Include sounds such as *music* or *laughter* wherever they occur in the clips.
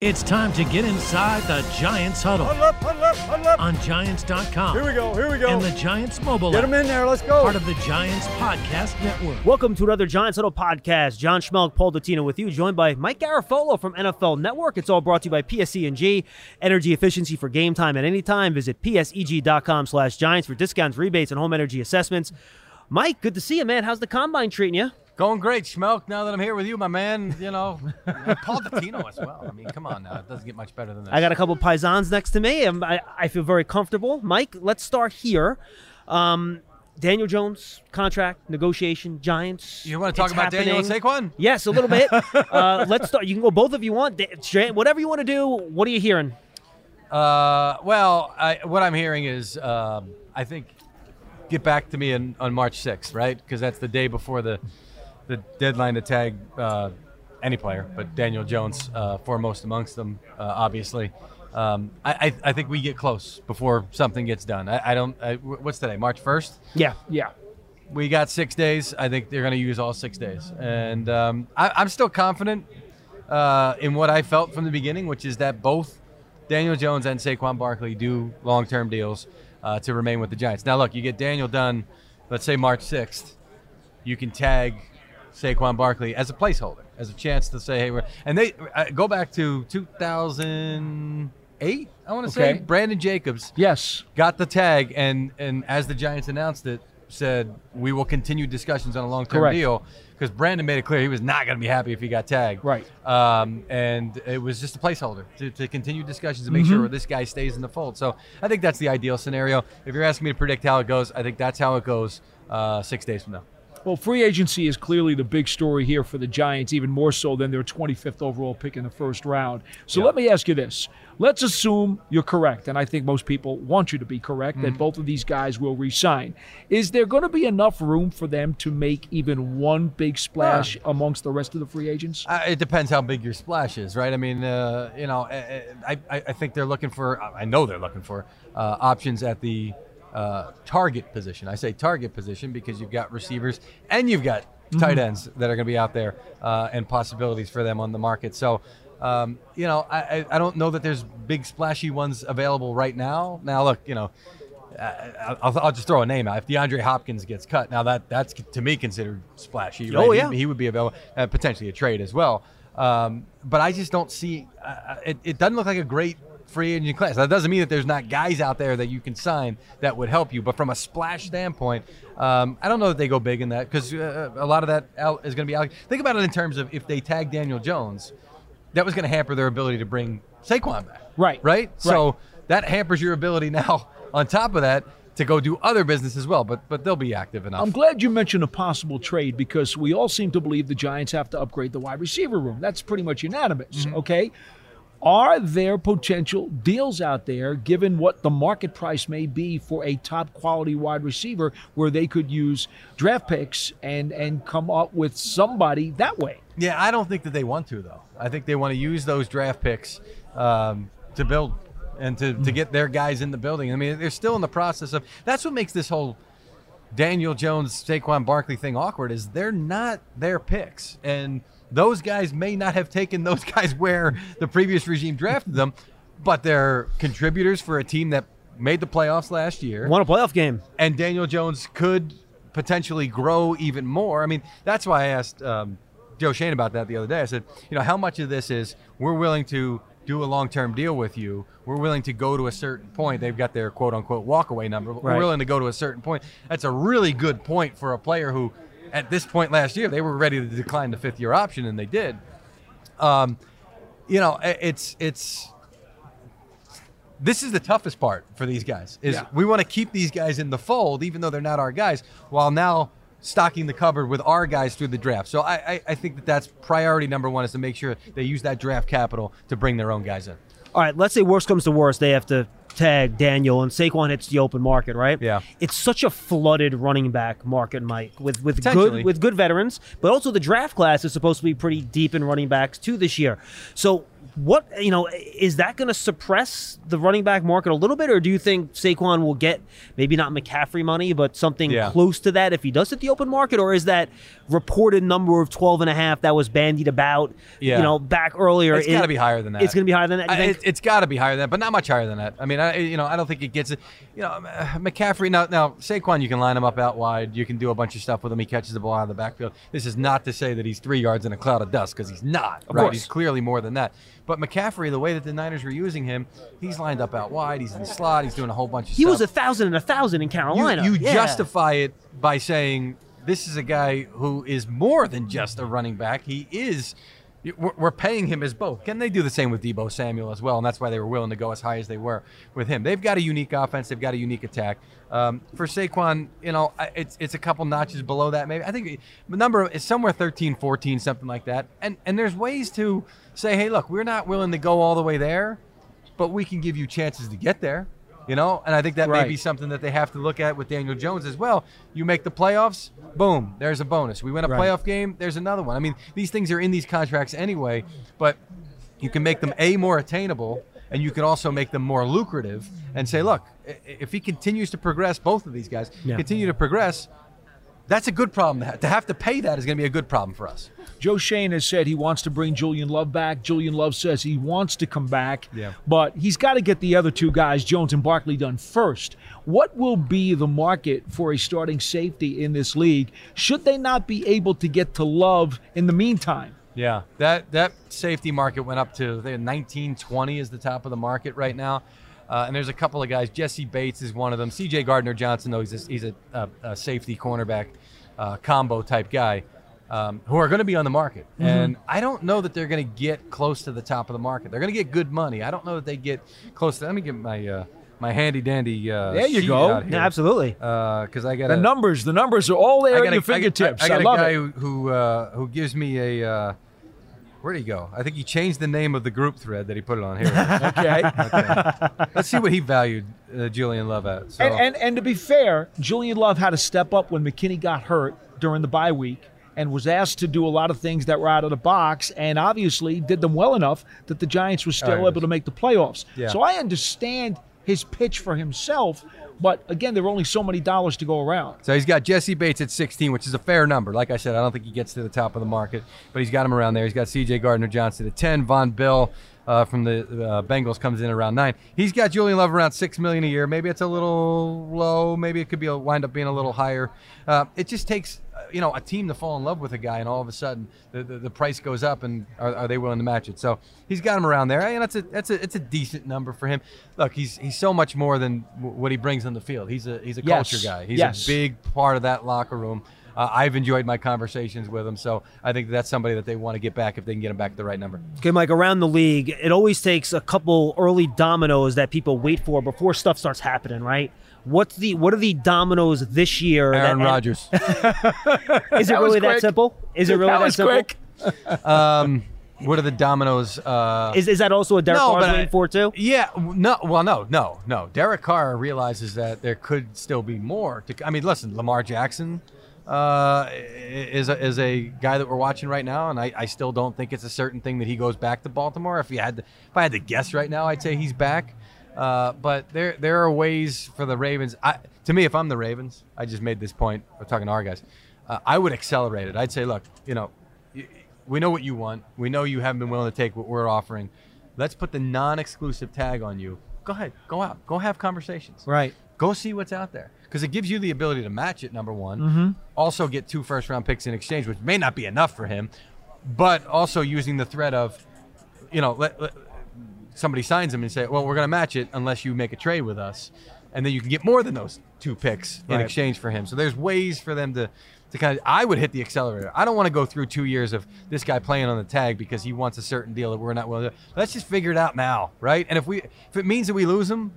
It's time to get inside the Giants huddle Huddle up, huddle up, huddle up. on Giants.com. Here we go, here we go. And the Giants mobile Get app, them in there, let's go. part of the Giants podcast network. Welcome to another Giants Huddle podcast. John Schmelk, Paul Dottino with you, joined by Mike Garafolo from NFL Network. It's all brought to you by PSE&G. Energy efficiency for game time at any time. Visit pseg.com slash Giants for discounts, rebates, and home energy assessments. Mike, good to see you, man. How's the combine treating you? Going great, Schmelk. Now that I'm here with you, my man, you know, *laughs* Paul Dottino as well. I mean, come on now. It doesn't get much better than that. I got a couple paisans next to me. and I, I feel very comfortable. Mike, let's start here. Um, Daniel Jones contract negotiation, Giants. You want to talk It's about Daniel and happening. Saquon? Yes, a little bit. *laughs* uh, let's start. You can go both if you want. Da- Whatever you want to do. What are you hearing? Uh, well, I, what I'm hearing is, um, I think, get back to me in, on March 6th, right? Because that's the day before the the deadline to tag uh, any player, but Daniel Jones uh, foremost amongst them, uh, obviously. Um, I, I, I think we get close before something gets done. I, I don't. I, what's today? March 1st. Yeah, yeah. we got six days. I think they're going to use all six days, and um, I, I'm still confident uh, in what I felt from the beginning, which is that both Daniel Jones and Saquon Barkley do long-term deals uh, to remain with the Giants. Now, look, you get Daniel done, let's say March 6th, you can tag Saquon Barkley as a placeholder, as a chance to say, hey, we're, and they uh, go back to 2008. I want to Okay. say Brandon Jacobs Yes. got the tag and and as the Giants announced it said we will continue discussions on a long-term deal because Brandon made it clear he was not going to be happy if he got tagged Right. um, and it was just a placeholder to, to continue discussions and make Mm-hmm. sure this guy stays in the fold so I think that's the ideal scenario if you're asking me to predict how it goes I think that's how it goes uh, six days from now Well, free agency is clearly the big story here for the Giants, even more so than their 25th overall pick in the first round. So Yeah. let me ask you this. Let's assume you're correct, and I think most people want you to be correct, Mm-hmm. that both of these guys will resign. Is there going to be enough room for them to make even one big splash amongst the rest of the free agents? Uh, it depends how big your splash is, right? I mean, uh, you know, I, I, I think they're looking for, I know they're looking for uh, options at the uh, target position. I say target position because you've got receivers and you've got tight ends that are going to be out there uh, and possibilities for them on the market. So, um, you know, I, I I don't know that there's big splashy ones available right now. Now, look, you know, uh, I'll, I'll just throw a name out. If DeAndre Hopkins gets cut, now that that's to me considered splashy. Oh, yeah. he, he would be available, uh, potentially a trade as well. Um, but I just don't see. Uh, it, it doesn't look like a great free agent class. That doesn't mean that there's not guys out there that you can sign that would help you. But from a splash standpoint, um, I don't know that they go big in that because uh, a lot of that is going to be. alloc- Think about it in terms of if they tag Daniel Jones, that was going to hamper their ability to bring Saquon back. Right. Right. So that hampers your ability now. *laughs* On top of that, to go do other business as well. But but they'll be active enough. I'm glad you mentioned a possible trade because we all seem to believe the Giants have to upgrade the wide receiver room. That's pretty much unanimous, okay? Are there potential deals out there, given what the market price may be for a top quality wide receiver, where they could use draft picks and and come up with somebody that way? Yeah, I don't think that they want to though. I think they want to use those draft picks um, to build and to, to get their guys in the building. I mean, they're still in the process of. That's what makes this whole Daniel Jones, Saquon Barkley thing awkward. Is they're not their picks, and those guys may not have taken those *laughs* guys where the previous regime drafted them, but they're contributors for a team that made the playoffs last year Won a playoff game. and Daniel Jones could potentially grow even more. I mean, that's why I asked um, Joe Schoen about that the other day. I said, you know, how much of this is we're willing to do a long-term deal with you. We're willing to go to a certain point. They've got their quote-unquote walkaway number. But Right. We're willing to go to a certain point. That's a really good point for a player who, at this point last year, they were ready to decline the fifth-year option, and they did. Um, you know, it's it's this is the toughest part for these guys is Yeah. we want to keep these guys in the fold even though they're not our guys while now stocking the cupboard with our guys through the draft. So i i, I think that that's priority number one is to make sure they use that draft capital to bring their own guys in. All right, let's say worst comes to worst, they have to tag Daniel and Saquon hits the open market, right? Yeah. It's such a flooded running back market, Mike, with with good with good veterans, but also the draft class is supposed to be pretty deep in running backs too this year. So what you know is that going to suppress the running back market a little bit, or do you think Saquon will get maybe not McCaffrey money, but something Yeah. close to that if he does hit the open market, or is that reported number of 12 and a half that was bandied about, Yeah. you know, back earlier? It's it- got to be higher than that. It's going to be higher than that. I- it, it's got to be higher than that, but not much higher than that. I mean, I, you know, I don't think it gets it. You know, McCaffrey. Now, now Saquon, you can line him up out wide. You can do a bunch of stuff with him. He catches the ball out of the backfield. This is not to say that he's three yards in a cloud of dust because he's not. right? course. He's clearly more than that. But McCaffrey, the way that the Niners were using him, he's lined up out wide. He's in the slot. He's doing a whole bunch of stuff. He stuff. was a thousand and a thousand in you, Carolina. you Yeah. justify it by saying this is a guy who is more than just a running back. He is. We're paying him as both. Can they do the same with Deebo Samuel as well? And that's why they were willing to go as high as they were with him. They've got a unique offense. They've got a unique attack. Um, for Saquon, you know, it's it's a couple notches below that. Maybe I think the number is somewhere 13, 14, something like that. And and there's ways to say, hey, look, we're not willing to go all the way there, but we can give you chances to get there. You know, and I think that may be something that they have to look at with Daniel Jones as well. You make the playoffs, boom, there's a bonus. We win a Right. playoff game, there's another one. I mean, these things are in these contracts anyway, but you can make them a more attainable and you can also make them more lucrative and say, look, if he continues to progress, both of these guys Yeah. continue to progress, that's a good problem to have. To have to pay that is going to be a good problem for us. Joe Schoen has said he wants to bring Julian Love back. Julian Love says he wants to come back. Yeah. But he's got to get the other two guys, Jones and Barkley, done first. What will be the market for a starting safety in this league? Should they not be able to get to Love in the meantime? Yeah, that that safety market went up to 1920 is the top of the market right now. Uh, and there's a couple of guys. Jessie Bates is one of them. C.J. Gardner Johnson, though, he's a, he's a, a, a safety cornerback uh, combo type guy, um, who are going to be on the market. And I don't know that they're going to get close to the top of the market. They're going to get good money. I don't know that they get close. to Let me get my uh, my handy dandy. Uh, There you go. Yeah, absolutely. Because I got The numbers, the numbers are all there I at your a- I got- fingertips. I, I, got a love guy it. who who, uh, who gives me a. Where'd he go? I think he changed the name of the group thread that he put it on here. *laughs* Okay. Let's see what he valued uh, Julian Love at. So, And, and and to be fair, Julian Love had to step up when McKinney got hurt during the bye week and was asked to do a lot of things that were out of the box and obviously did them well enough that the Giants were still All right. able to make the playoffs. Yeah. So I understand his pitch for himself, but again, there are only so many dollars to go around. so he's got Jessie Bates at 16, which is a fair number. Like I said, I don't think he gets to the top of the market, but he's got him around there. He's got C.J. Gardner Johnson at 10. Vonn Bell uh, from the uh, Bengals comes in around nine. He's got Julian Love around six million a year. Maybe it's a little low. Maybe it could be a, wind up being a little higher. Uh, it just takes you know a team to fall in love with a guy, and all of a sudden the, the, the price goes up, and are, are they willing to match it? So he's got him around there, and that's a that's a it's a decent number for him. Look, he's he's so much more than what he brings on the field. He's a he's a Yes. culture guy. He's Yes. a big part of that locker room. Uh, I've enjoyed my conversations with him, so I think that's somebody that they want to get back if they can get him back at the right number. Okay, Mike, around the league, it always takes a couple early dominoes that people wait for before stuff starts happening, right? What's the what are the dominoes this year? Aaron that, Rodgers. *laughs* Is it That really that simple? Is it really that that, simple? quick. *laughs* um, what are the dominoes? Uh, Is, is that also a Derek No, Carr's waiting for too? Yeah, no, well, no, no, no. Derek Carr realizes that there could still be more. To, I mean, listen, Lamar Jackson uh, is a, is a guy that we're watching right now, and I, I still don't think it's a certain thing that he goes back to Baltimore. If you had, to, if I had to guess right now, I'd say he's back. Uh, but there there are ways for the Ravens. I, to me, if I'm the Ravens, I just made this point. We're talking to our guys. Uh, I would accelerate it. I'd say, look, you know, we know what you want. We know you haven't been willing to take what we're offering. Let's put the non-exclusive tag on you. Go ahead, go out, go have conversations. Right. Go see what's out there because it gives you the ability to match it. Number one, Mm-hmm. also get two first-round picks in exchange, which may not be enough for him, but also using the threat of, you know, let, let- somebody signs him and say, well, we're going to match it unless you make a trade with us, and then you can get more than those two picks in Right. exchange for him. So there's ways for them to. To kind of, I would hit the accelerator. I don't want to go through two years of this guy playing on the tag because he wants a certain deal that we're not willing to. Let's just figure it out now, right? And if we, if it means that we lose him,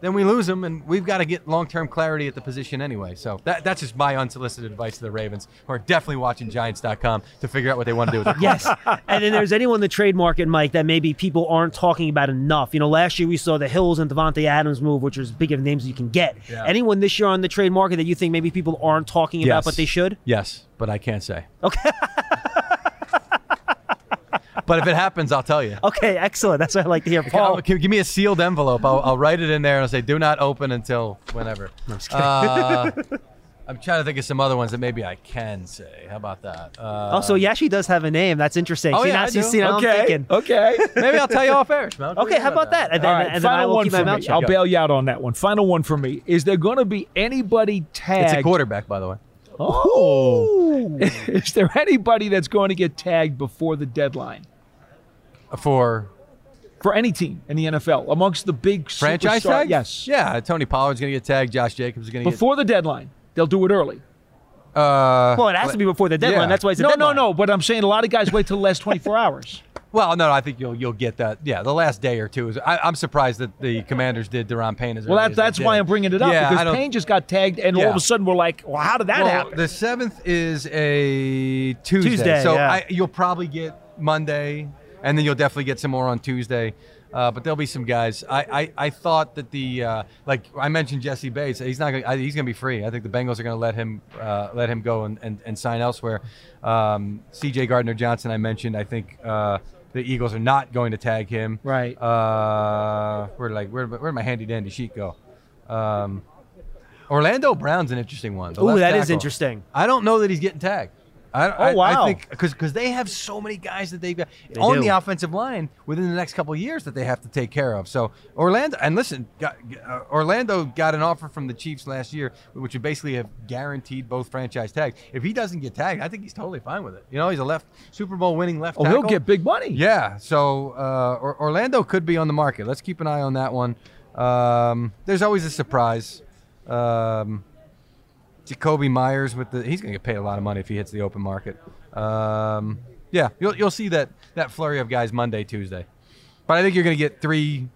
then we lose him, and we've got to get long-term clarity at the position anyway. So that, that's just my unsolicited advice to the Ravens, who are definitely watching Giants.com to figure out what they want to do with it. *laughs* Yes. and then there's anyone in the trade market, Mike, that maybe people aren't talking about enough. You know, last year we saw the Hills and Davante Adams move, which as big of names as you can get. Yeah. Anyone this year on the trade market that you think maybe people aren't talking about, Yes. but they should? Yes, but I can't say. Okay. *laughs* But if it happens, I'll tell you. Okay, excellent. That's what I like to hear. Paul. I'll- give give me a sealed envelope. I'll, I'll write it in there and I'll say, "Do not open until whenever." *laughs* Uh, I'm trying to think of some other ones that maybe I can say. How about that? Uh, Also, he actually does have a name. That's interesting. Oh, see, yeah, now, I see, do. see, I'm okay. thinking. Okay. *laughs* maybe I'll tell you off air. Shmuel. Okay, how about that? And then, All right, and then I final will one keep for my mouth me. shut. I'll bail you out on that one. Final one for me. Is there going to be anybody tagged? It's a quarterback, by the way. Oh. *laughs* Is there anybody that's going to get tagged before the deadline For for any team in the NFL amongst the big franchise superstar- tag? Yes. Yeah, Tony Pollard's going to get tagged. Josh Jacobs is going to get. Before the deadline, they'll do it early. Uh, Well, it has to be before the deadline. Yeah. That's why it's a No, deadline. no, no. But I'm saying a lot of guys wait till the last 24 *laughs* hours. Well, no, I think you'll you'll get that. Yeah, the last day or two is. I, I'm surprised that the Commanders did Daron Payne as Well, early that's as they that's why. I'm bringing it up Yeah, because Payne just got tagged, and all of a sudden we're like, well, how did that well, happen? The seventh is a Tuesday, Tuesday, so yeah. I, you'll probably get Monday, and then you'll definitely get some more on Tuesday. Uh, but there'll be some guys. I, I, I thought that the uh, like I mentioned Jessie Bates. He's not gonna, I, he's going to be free. I think the Bengals are going to let him uh, let him go and, and, and sign elsewhere. Um, C.J. Gardner Johnson I mentioned. I think uh, the Eagles are not going to tag him. Right. Uh, where like where where did my handy dandy sheet go? Um, Orlando Brown's an interesting one. left that is interesting. I don't know that he's getting tagged. I, oh I, wow. I think because they have so many guys that they've got They on do. the offensive line within the next couple of years that they have to take care of. So Orlando and listen, got, uh, Orlando got an offer from the Chiefs last year, which would basically have guaranteed both franchise tags. If he doesn't get tagged, I think he's totally fine with it. You know, he's a left Super Bowl winning left. oh, he'll get big money. Yeah, so uh, or- Orlando could be on the market. Let's keep an eye on that one. Um, there's always a surprise. Um, Jakobi Meyers with the he's going to get paid a lot of money if he hits the open market. Um, yeah, you'll you'll see that that flurry of guys Monday, Tuesday. But I think you're going to get three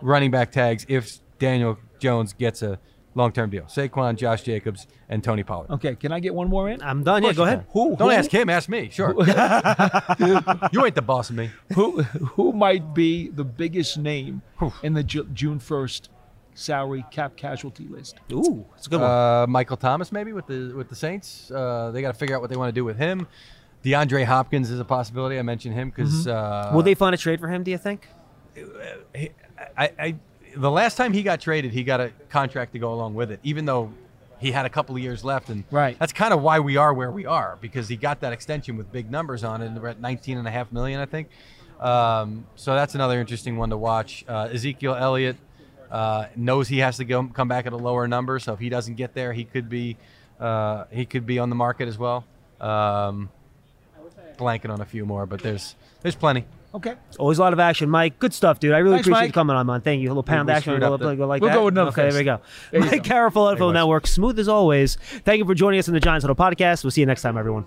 running back tags if Daniel Jones gets a long-term deal. Saquon, Josh Jacobs, and Tony Pollard. Okay, can I get one more in? I'm done. Yeah, go ahead. Who? Don't ask him, ask me. Sure. *laughs* you ain't the boss of me. Who, who might be the biggest name in the Ju- June 1st salary cap casualty list? Ooh, it's a good one. Uh, Michael Thomas, maybe with the with the Saints. Uh, they got to figure out what they want to do with him. DeAndre Hopkins is a possibility. I mentioned him because uh, Will they find a trade for him? Do you think? I, I the last time he got traded, he got a contract to go along with it, even though he had a couple of years left. And Right. that's kind of why we are where we are because he got that extension with big numbers on it. And we're at 19 and a half million, I think. Um, so that's another interesting one to watch. Uh, Ezekiel Elliott uh, knows he has to go come back at a lower number, so if he doesn't get there, he could be uh, he could be on the market as well. Um, blanking on a few more, but there's there's plenty. Okay. Always a lot of action, Mike. Good stuff, dude. I really Thanks, appreciate Mike. you coming on, man. Thank you. A little pound we action, a screwed little, the- go like We'll that. go with another okay, fist. there we go. There you Mike go. Garafolo, NFL. Network. Smooth as always. Thank you for joining us in the Giants Huddle podcast. We'll see you next time, everyone.